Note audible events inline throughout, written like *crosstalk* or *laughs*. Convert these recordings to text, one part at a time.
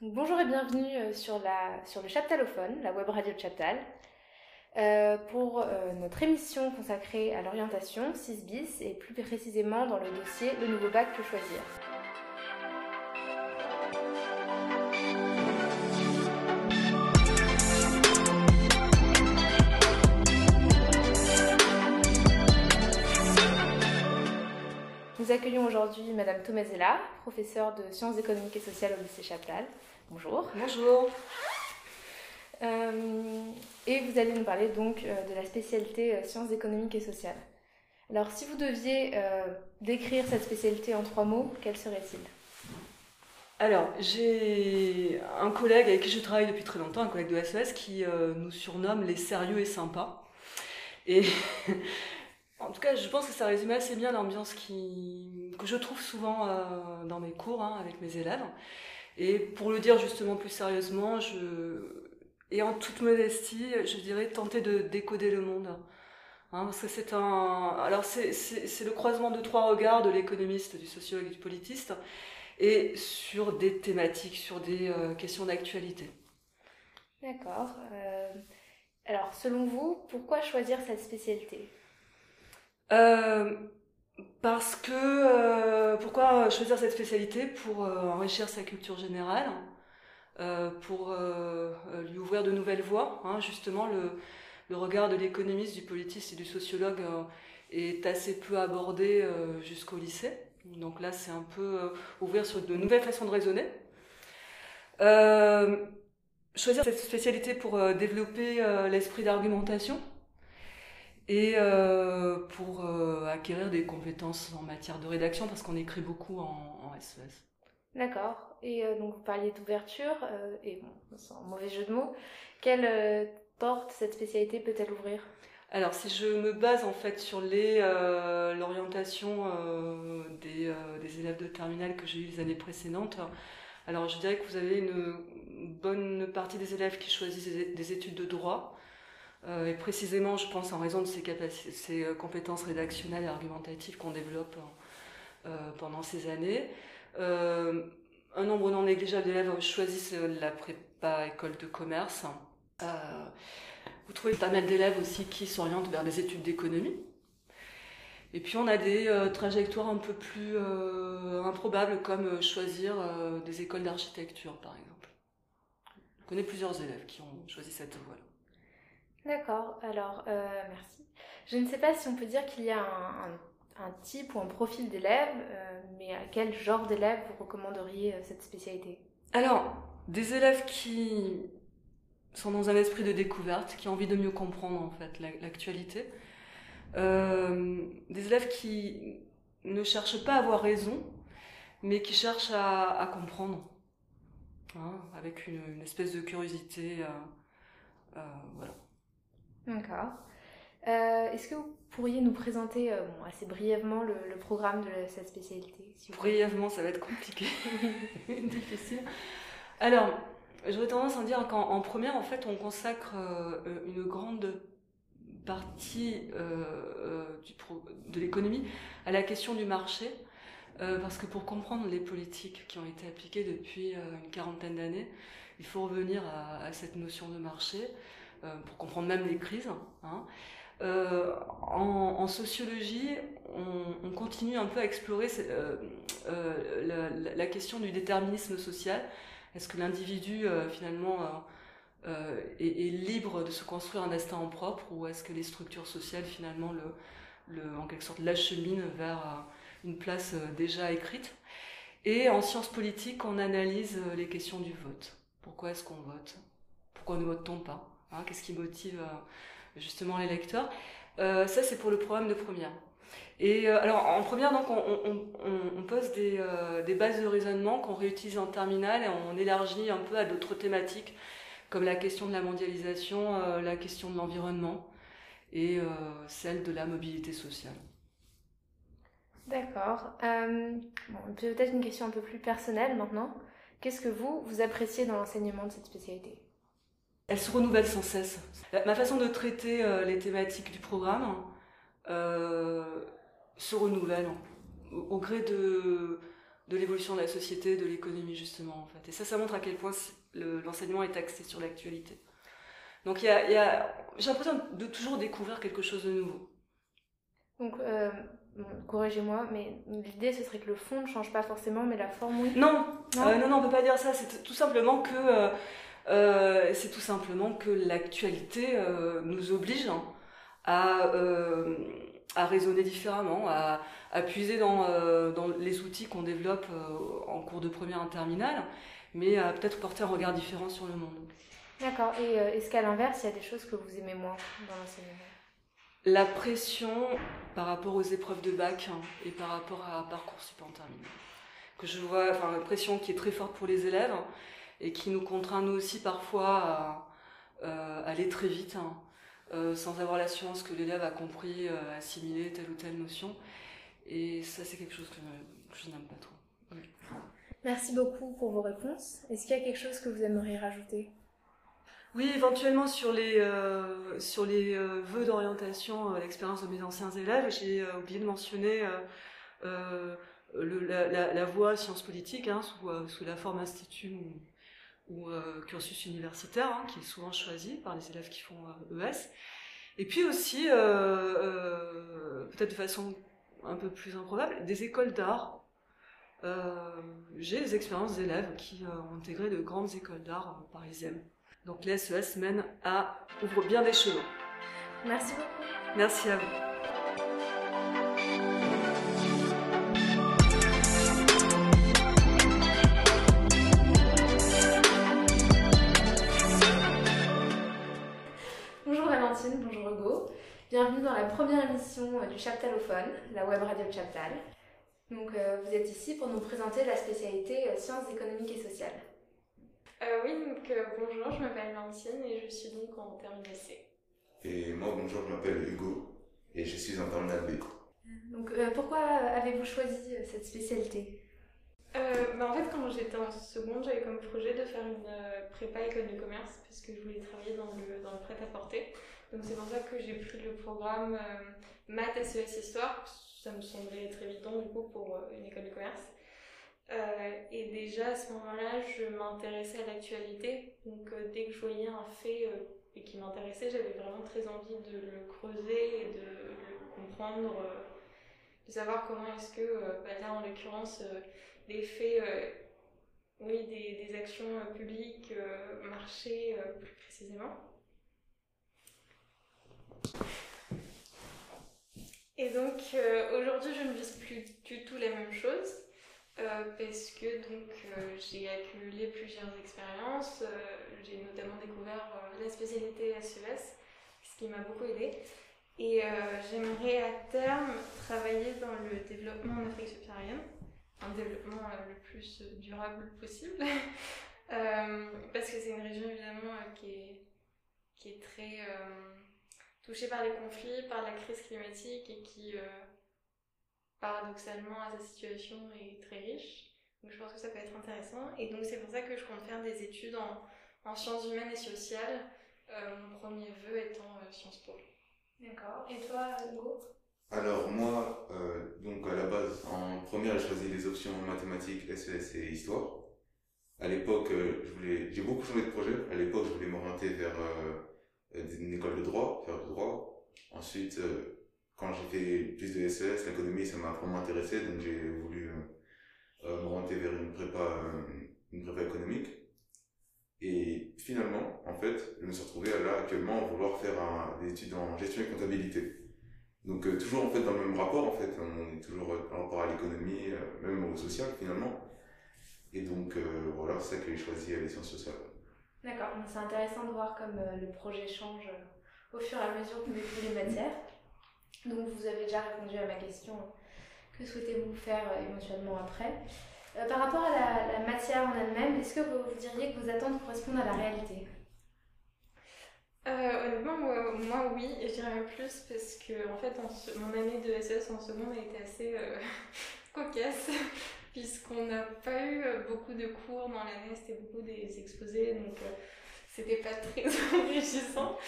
Bonjour et bienvenue euh, sur, le Chaptalophone, la web radio de Chaptal, euh, pour euh, notre émission consacrée à l'orientation 6 bis et plus précisément dans le dossier Le nouveau bac que choisir. Nous accueillons aujourd'hui Madame Thomasella, professeure de sciences économiques et sociales au lycée Chaptal. Bonjour. Bonjour. Euh, et vous allez nous parler donc euh, de la spécialité euh, sciences économiques et sociales. Alors, si vous deviez euh, décrire cette spécialité en trois mots, quels seraient-ils Alors, j'ai un collègue avec qui je travaille depuis très longtemps, un collègue de SES, qui euh, nous surnomme les sérieux et sympas. Et *laughs* en tout cas, je pense que ça résume assez bien l'ambiance qui... que je trouve souvent euh, dans mes cours hein, avec mes élèves. Et pour le dire justement plus sérieusement, je... et en toute modestie, je dirais tenter de décoder le monde. Hein, parce que c'est un, alors c'est, le croisement de trois regards de l'économiste, du sociologue et du politiste, et sur des thématiques, sur des euh, questions d'actualité. D'accord. Euh, alors, selon vous, pourquoi choisir cette spécialité? Euh, parce que euh, pourquoi choisir cette spécialité? Pour euh, enrichir sa culture générale, euh, pour euh, euh, lui ouvrir de nouvelles voies. Hein, justement, le, le regard de l'économiste, du politiste et du sociologue est assez peu abordé jusqu'au lycée. Donc là, c'est un peu ouvrir sur de nouvelles façons de raisonner. Choisir cette spécialité pour développer l'esprit d'argumentation et euh, pour euh, acquérir des compétences en matière de rédaction parce qu'on écrit beaucoup en, en SES. D'accord. Et euh, donc, vous parliez d'ouverture, et bon, sans mauvais jeu de mots, quelle porte cette spécialité peut-elle ouvrir? Alors, si je me base en fait sur les l'orientation des, des élèves de terminale que j'ai eu les années précédentes, alors je dirais que vous avez une bonne partie des élèves qui choisissent des études de droit. Euh, et précisément, je pense en raison de ces, euh, compétences rédactionnelles et argumentatives qu'on développe euh, pendant ces années. Un nombre non négligeable d'élèves choisissent la prépa école de commerce. Vous trouvez pas mal d'élèves aussi qui s'orientent vers des études d'économie. Et puis on a des trajectoires un peu plus improbables comme choisir des écoles d'architecture par exemple. Je connais plusieurs élèves qui ont choisi cette voie-là. D'accord. Alors, euh, merci. Je ne sais pas si on peut dire qu'il y a un, type ou un profil d'élève, euh, mais à quel genre d'élève vous recommanderiez euh, cette spécialité? Alors, des élèves qui sont dans un esprit de découverte, qui ont envie de mieux comprendre en fait la- l'actualité, Euh, des élèves qui ne cherchent pas à avoir raison, mais qui cherchent à, comprendre, hein, avec une, une espèce de curiosité. voilà. D'accord. Euh, Est-ce que vous pourriez nous présenter euh, bon, assez brièvement le, le programme de la- cette spécialité vous Brièvement, ça va être compliqué, *laughs* *laughs* difficile. Alors, j'aurais tendance à dire qu'en en première, en fait, on consacre euh, une grande partie du pro- de l'économie à la question du marché, parce que pour comprendre les politiques qui ont été appliquées depuis une quarantaine d'années, il faut revenir à, à cette notion de marché, pour comprendre même les crises. hein. Euh, en, sociologie, on, on continue un peu à explorer euh, euh, la, question du déterminisme social. Est-ce que l'individu, euh, finalement, euh, euh, est, libre de se construire un destin en propre ou est-ce que les structures sociales, finalement, le, le, en quelque sorte, l'acheminent vers euh, une place euh, déjà écrite? Et en sciences politiques, on analyse euh, les questions du vote. Pourquoi est-ce qu'on vote? Pourquoi ne vote-t-on pas? Hein, Qu'est-ce qui motive euh, justement les lecteurs Euh, Ça, c'est pour le programme de première. Et euh, alors en première, donc, on, pose des, bases de raisonnement qu'on réutilise en terminale et on élargit un peu à d'autres thématiques comme la question de la mondialisation, la question de l'environnement et celle de la mobilité sociale. D'accord. Bon, Peut-être une question un peu plus personnelle maintenant. Qu'est-ce que vous, vous appréciez dans l'enseignement de cette spécialité? Elle se renouvelle sans cesse. Ma façon de traiter euh, les thématiques du programme euh, se renouvelle au, au gré de, de l'évolution de la société, de l'économie justement en fait. Et ça, ça montre à quel point l'enseignement est axé sur l'actualité. Donc il y a, j'ai l'impression de toujours découvrir quelque chose de nouveau. Donc euh, corrigez-moi, mais l'idée ce serait que le fond ne change pas forcément, mais la forme oui. Non, non, euh, non, on peut pas dire ça. C'est tout simplement que euh, c'est tout simplement que l'actualité nous oblige à à raisonner différemment, à, à puiser dans, dans les outils qu'on développe en cours de première en terminale, mais à peut-être porter un regard différent sur le monde. D'accord. Et est-ce qu'à l'inverse, il y a des choses que vous aimez moins dans l'enseignement? La pression par rapport aux épreuves de bac hein, et par rapport à Parcoursup en terminale. Que je vois, enfin, la pression qui est très forte pour les élèves et qui nous contraint nous aussi parfois à euh, aller très vite, hein, euh, sans avoir l'assurance que l'élève a compris, euh, assimilé telle ou telle notion. Et ça, c'est quelque chose que, je n'aime pas trop. Merci beaucoup pour vos réponses. Est-ce qu'il y a quelque chose que vous aimeriez rajouter? Oui, éventuellement sur les, euh, sur les euh, vœux d'orientation l'expérience de mes anciens élèves, j'ai oublié de mentionner le, la, la, voie sciences politiques hein, sous, sous, la forme institut ou, ou cursus universitaire, hein, qui est souvent choisi par les élèves qui font ES. E Et puis aussi, peut-être de façon un peu plus improbable, des écoles d'art. j'ai des expériences d'élèves qui ont intégré de grandes écoles d'art parisiennes. Donc les SES mènent à ouvre bien des chemins. Merci beaucoup. Merci à vous. Bienvenue dans la première émission du Chaptalophone, la web radio de Chaptal. Donc, euh, vous êtes ici pour nous présenter la spécialité euh, sciences économiques et sociales. Euh, oui, donc euh, bonjour, je m'appelle Martine et je suis donc en terminale C. Et moi, bonjour, je m'appelle Hugo et je suis en terminale B. Donc euh, pourquoi avez-vous choisi cette spécialité? Bah, En fait, quand j'étais en seconde, j'avais comme projet de faire une prépa école de commerce parce que je voulais travailler dans le, dans le prêt-à-porter. Donc c'est pour ça que j'ai pris le programme maths, SES, histoire. Ça me semblait très évident du coup pour une école de commerce. Euh, et déjà à ce moment-là, je m'intéressais à l'actualité. Donc euh, dès que je voyais un fait euh, et qui m'intéressait, j'avais vraiment très envie de le creuser et de le comprendre, de savoir comment est-ce que, bah là en l'occurrence, des faits, oui, des, des, actions publiques marchaient plus précisément. Et donc aujourd'hui, je ne vise plus du tout la même chose. Euh, parce que donc euh, j'ai accumulé plusieurs expériences. Euh, j'ai notamment découvert la spécialité SES, ce qui m'a beaucoup aidé. Et j'aimerais à terme travailler dans le développement en Afrique subsaharienne, un développement le plus durable possible, *laughs* parce que c'est une région évidemment qui est, qui est très touchée par les conflits, par la crise climatique et qui paradoxalement à sa situation est très riche. Donc je pense que ça peut être intéressant. Et donc c'est pour ça que je compte faire des études en, en sciences humaines et sociales, euh, mon premier vœu étant euh, Sciences Po. D'accord. Et toi, Hugo? Alors moi, euh, donc à la base, en première, j'ai choisi les options mathématiques, SES e et histoire. À l'époque, je voulais, j'ai beaucoup changé de projet. À l'époque, je voulais m'orienter vers une école de droit, faire du droit. Ensuite, quand j'ai fait plus de SES, e l'économie, ça m'a vraiment intéressé, donc j'ai voulu euh, m'orienter vers une prépa, euh, une prépa économique. Et finalement, en fait, je me suis retrouvé là actuellement à vouloir faire des études en gestion et comptabilité. Donc euh, toujours en fait dans le même rapport, en fait, on est toujours par rapport à l'économie, même au social finalement. Et donc voilà, c'est ça que j'ai choisi les sciences sociales. D'accord, c'est intéressant de voir comme le projet change au fur et à mesure que vous les matières. Donc vous avez déjà répondu à ma question. Que souhaitez-vous faire euh, éventuellement après? Euh, Par rapport à la, matière en elle-même, est-ce que vous, diriez que vos attentes correspondent à la réalité? Euh, honnêtement, moi, oui, et je dirais même plus parce que en fait, mon année de SES en seconde a été assez *laughs* cocasse puisqu'on n'a pas eu beaucoup de cours dans l'année, c'était beaucoup des exposés, donc c'était pas très *laughs* enrichissant.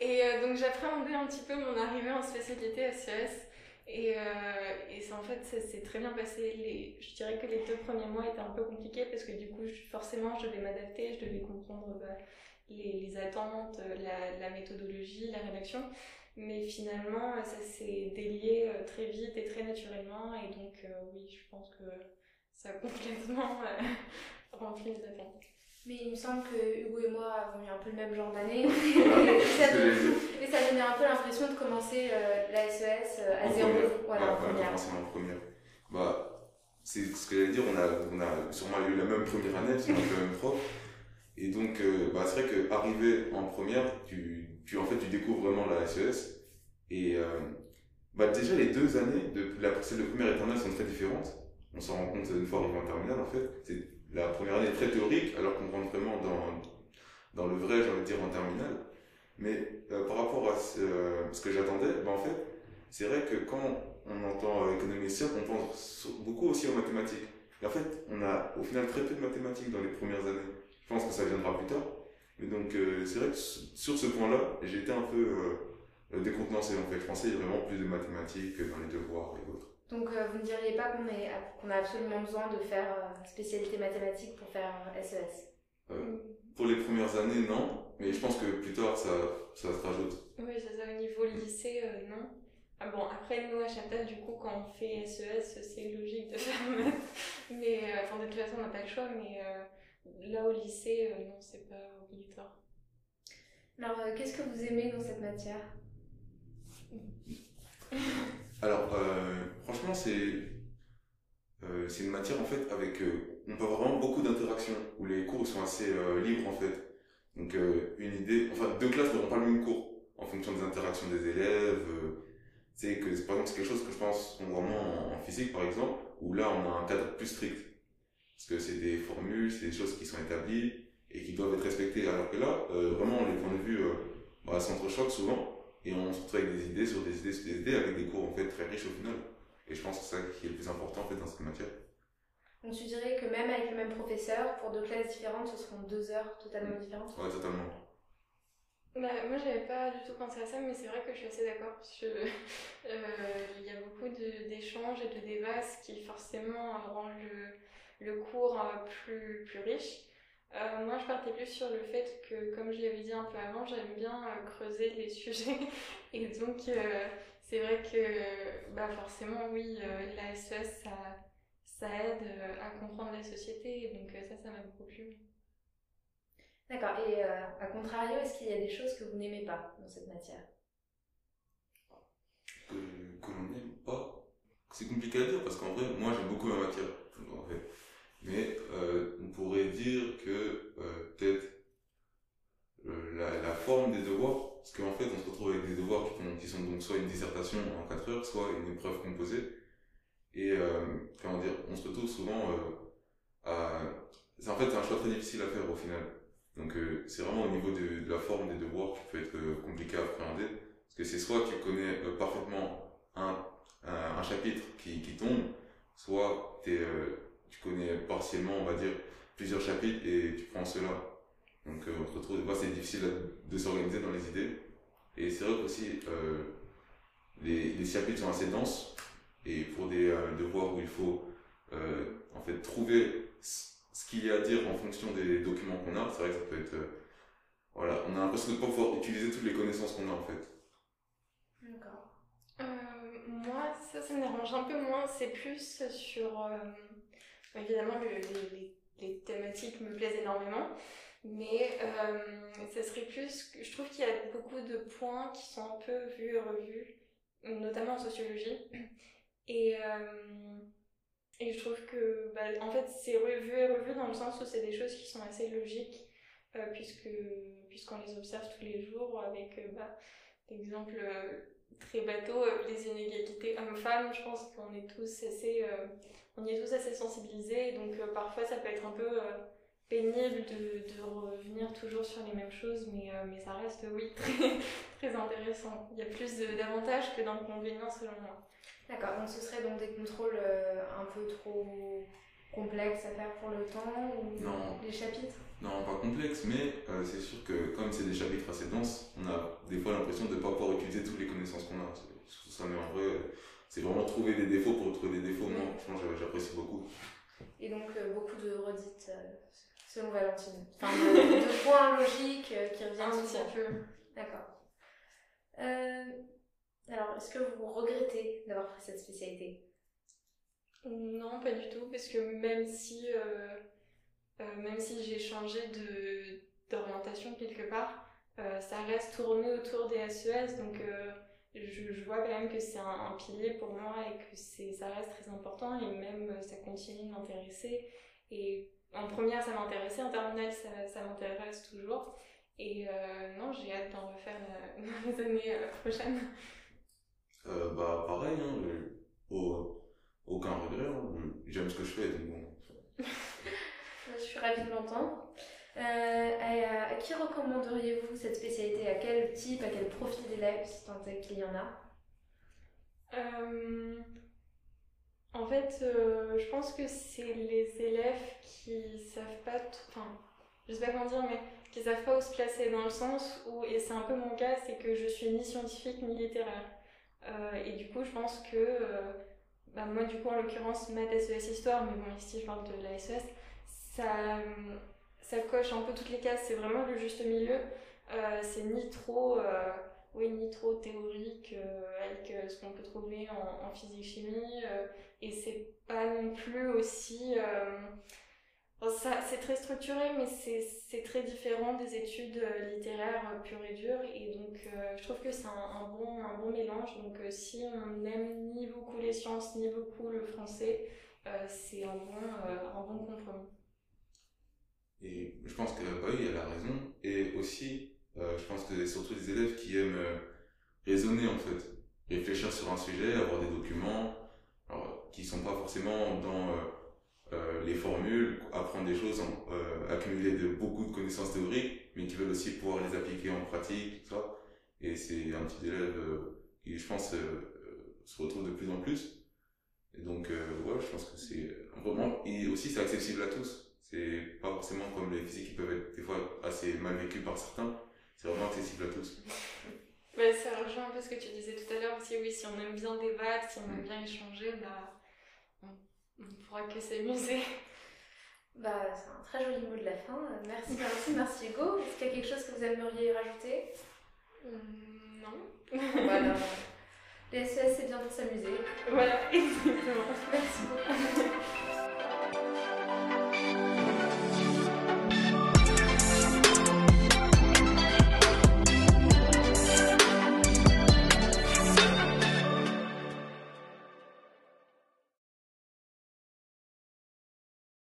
Et euh, donc j'appréhendais un petit peu mon arrivée en spécialité SES. Et, euh, et en fait, ça s'est très bien passé. Les, je dirais que les deux premiers mois étaient un peu compliqués parce que du coup, forcément, je devais m'adapter, je devais comprendre bah, les, les, attentes, la, méthodologie, la rédaction. Mais finalement, ça s'est délié euh, très vite et très naturellement. Et donc, euh, oui, je pense que ça a complètement *laughs* rempli les attentes. Mais il me semble que Hugo et moi avons eu un peu le même genre d'année. *laughs* et, ça donnait un peu l'impression de commencer euh, la SES euh, à zéro. Voilà, en première. en première. Bah, c'est ce que j'allais dire, on a, on a sûrement eu la même première année, c'est le même prof. Et donc, euh, bah, c'est vrai qu'arriver en première, tu, tu, en fait, tu découvres vraiment la SES. Et bah, déjà, les deux années, de, la, celle de première et terminale sont très différentes. On s'en rend compte une fois arrivé en terminale, en fait la première année très théorique, alors qu'on rentre vraiment dans, dans le vrai, j'ai envie de dire, en terminale. Mais euh, par rapport à ce, euh, ce que j'attendais, ben en fait, c'est vrai que quand on entend euh, économie on pense beaucoup aussi aux mathématiques. Et en fait, on a au final très peu de mathématiques dans les premières années. Je pense que ça viendra plus tard. Mais donc, c'est vrai que sur ce point-là, j'ai été un peu décontenancé en fait. Je pensais vraiment plus de mathématiques dans les devoirs et autres. Donc euh, vous ne diriez pas qu'on qu'on a absolument besoin de faire euh, spécialité mathématique pour faire SES euh, Pour les premières années, non. Mais je pense que plus tard, ça, ça se rajoute. Oui, c'est ça. Au niveau lycée, non. Ah bon, après, nous, à Châtel, du coup, quand on fait SES, c'est logique de faire *laughs* maths. Mais, enfin, de toute façon, on n'a pas le choix. Mais là, au lycée, non, c'est pas obligatoire. Alors, qu'est-ce que vous aimez dans cette matière? Alors, euh, franchement, c'est euh, c'est une matière en fait avec euh, on peut avoir vraiment beaucoup d'interactions où les cours sont assez libres en fait. Donc une idée, enfin deux classes n'auront pas le même cours en fonction des interactions des élèves. c'est que par exemple c'est quelque chose que je pense vraiment en, physique par exemple où là on a un cadre plus strict parce que c'est des formules, c'est des choses qui sont établies et qui doivent être respectées. Alors que là, vraiment les points de vue bah, s'entrechoquent souvent et on se retrouve avec des idées sur des idées sur des idées avec des cours en fait très riches au final. Et je pense que c'est ça qui est le plus important en fait dans cette matière. Donc tu dirais que même avec le même professeur, pour deux classes différentes, ce seront deux heures totalement différentes? Ouais, totalement. Bah, moi, j'avais pas du tout pensé à ça, mais c'est vrai que je suis assez d'accord. *laughs* Euh, il y a beaucoup d'échanges et de débats, ce qui forcément rend le, le cours euh, plus, plus riche. Euh, moi, je partais plus sur le fait que, comme je l'avais dit un peu avant, j'aime bien euh, creuser les *laughs* sujets. Et donc, euh, c'est vrai que bah, forcément, oui, la SES, ça, ça aide à comprendre la société. Et donc, ça, ça m'a beaucoup plu. D'accord. Et à contrario, est-ce qu'il y a des choses que vous n'aimez pas dans cette matière? Que, que l'on n'aime pas? C'est compliqué à dire parce qu'en vrai, moi, j'aime beaucoup la matière. En fait. Mais euh, on pourrait dire que euh, peut-être euh, la, forme des devoirs, parce qu'en fait on se retrouve avec des devoirs qui, sont donc soit une dissertation en 4 heures, soit une épreuve composée. Et comment dire, on se retrouve souvent à... C'est en fait un choix très difficile à faire au final. Donc c'est vraiment au niveau de, la forme des devoirs qui peut être compliqué à appréhender. Parce que c'est soit tu connais parfaitement un, un, un, chapitre qui, qui tombe, soit tu es tu connais partiellement, on va dire, plusieurs chapitres et tu prends cela. Donc euh, on se retrouve, c'est difficile de s'organiser dans les idées. Et c'est vrai aussi euh, les, les, chapitres sont assez denses et pour des euh, devoirs où il faut en fait trouver ce qu'il y a à dire en fonction des documents qu'on a, c'est vrai que ça peut être voilà, on a l'impression de ne pas pouvoir utiliser toutes les connaissances qu'on a en fait. D'accord. moi, ça, ça me dérange un peu moins. C'est plus sur Évidemment, les, les, thématiques me plaisent énormément, mais euh, ça serait plus. Je trouve qu'il y a beaucoup de points qui sont un peu vus et revus, notamment en sociologie. Et, euh, et je trouve que, bah, en fait, c'est revu et revu dans le sens où c'est des choses qui sont assez logiques, euh, puisque puisqu'on les observe tous les jours avec, euh, bah, l'exemple très bateau, les inégalités hommes-femmes. Je pense qu'on est tous assez on y est tous assez sensibilisés, donc euh, parfois ça peut être un peu euh, pénible de, de, revenir toujours sur les mêmes choses, mais, euh, mais ça reste, oui, *laughs* très, très intéressant. Il y a plus d'avantages que d'inconvénients selon moi. D'accord, donc ce serait donc des contrôles un peu trop complexes à faire pour le temps ou non. les chapitres Non, pas complexes, mais c'est sûr que comme c'est des chapitres assez denses, on a des fois l'impression de ne pas pouvoir utiliser toutes les connaissances qu'on a. Ça met en vrai c'est vraiment trouver des défauts pour trouver des défauts. Moi, franchement, j'apprécie beaucoup. Et donc, euh, beaucoup de redites, euh, selon Valentine. Enfin, *laughs* de, de points logiques euh, qui reviennent Un petit peu. D'accord. Euh, alors, est-ce que vous regrettez d'avoir pris cette spécialité? Non, pas du tout, parce que même si, euh, euh, même si j'ai changé d'orientation quelque part, euh, ça reste tourné autour des SES, donc euh, je, vois quand même que c'est un, pilier pour moi et que ça reste très important et même ça continue de m'intéresser. Et en première, ça m'intéressait, en terminale, ça, ça m'intéresse toujours. Et non, j'ai hâte d'en refaire *laughs* dans les années prochaines. Bah, pareil, hein, j'ai au- aucun regret. hein. J'aime ce que je fais, donc bon. *laughs* Je suis ravie de l'entendre. Euh, à, à qui recommanderiez-vous cette spécialité? À quel type, à quel profil d'élève, si tant est qu'il y en a? Euh, en fait, euh, je pense que c'est les élèves qui savent pas, enfin, je sais pas comment dire, mais qui savent pas où se placer dans le sens où, et c'est un peu mon cas, c'est que je suis ni scientifique ni littéraire. Euh, et du coup, je pense que, euh, bah, moi, du coup, en l'occurrence, maths, SES, histoire, mais bon, ici, je parle de la SES, ça, ça coche un peu toutes les cases, c'est vraiment le juste milieu. Euh, c'est ni trop. euh, oui, ni trop théorique euh, avec ce qu'on peut trouver en, physique-chimie. euh, et c'est pas non plus aussi. Ça, c'est très structuré, mais c'est très différent des études euh, littéraires euh, pures et dures. Et donc, euh, je trouve que c'est un, bon, un bon mélange. Donc, si on n'aime ni beaucoup les sciences, ni beaucoup le français, c'est un, bon, un bon compromis. Et je pense que bah oui, elle a raison. Et aussi, je pense que c'est surtout des élèves qui aiment raisonner en fait, réfléchir sur un sujet, avoir des documents, alors, qui sont pas forcément dans euh, les formules, apprendre des choses, euh, accumuler de, beaucoup de connaissances théoriques, mais qui veulent aussi pouvoir les appliquer en pratique, tout ça. Et c'est un type d'élève euh, qui, je pense, se retrouve de plus en plus. Et donc, ouais, je pense que c'est vraiment. Et aussi, c'est accessible à tous. C'est pas forcément comme les physiques qui peuvent être des fois assez mal vécues par certains. C'est vraiment accessible à tous. *laughs* Ouais, ça rejoint un peu ce que tu disais tout à l'heure aussi. Oui, si on aime bien débattre, si on aime bien échanger, bah, on, on pourra que s'amuser. Bah, c'est un très joli mot de la fin. Euh, Merci Valentine, merci Hugo. Est-ce qu'il y a quelque chose que vous aimeriez rajouter? Hum, non. Voilà. Les SES, c'est bien pour s'amuser. Voilà, *laughs* exactement. Merci beaucoup.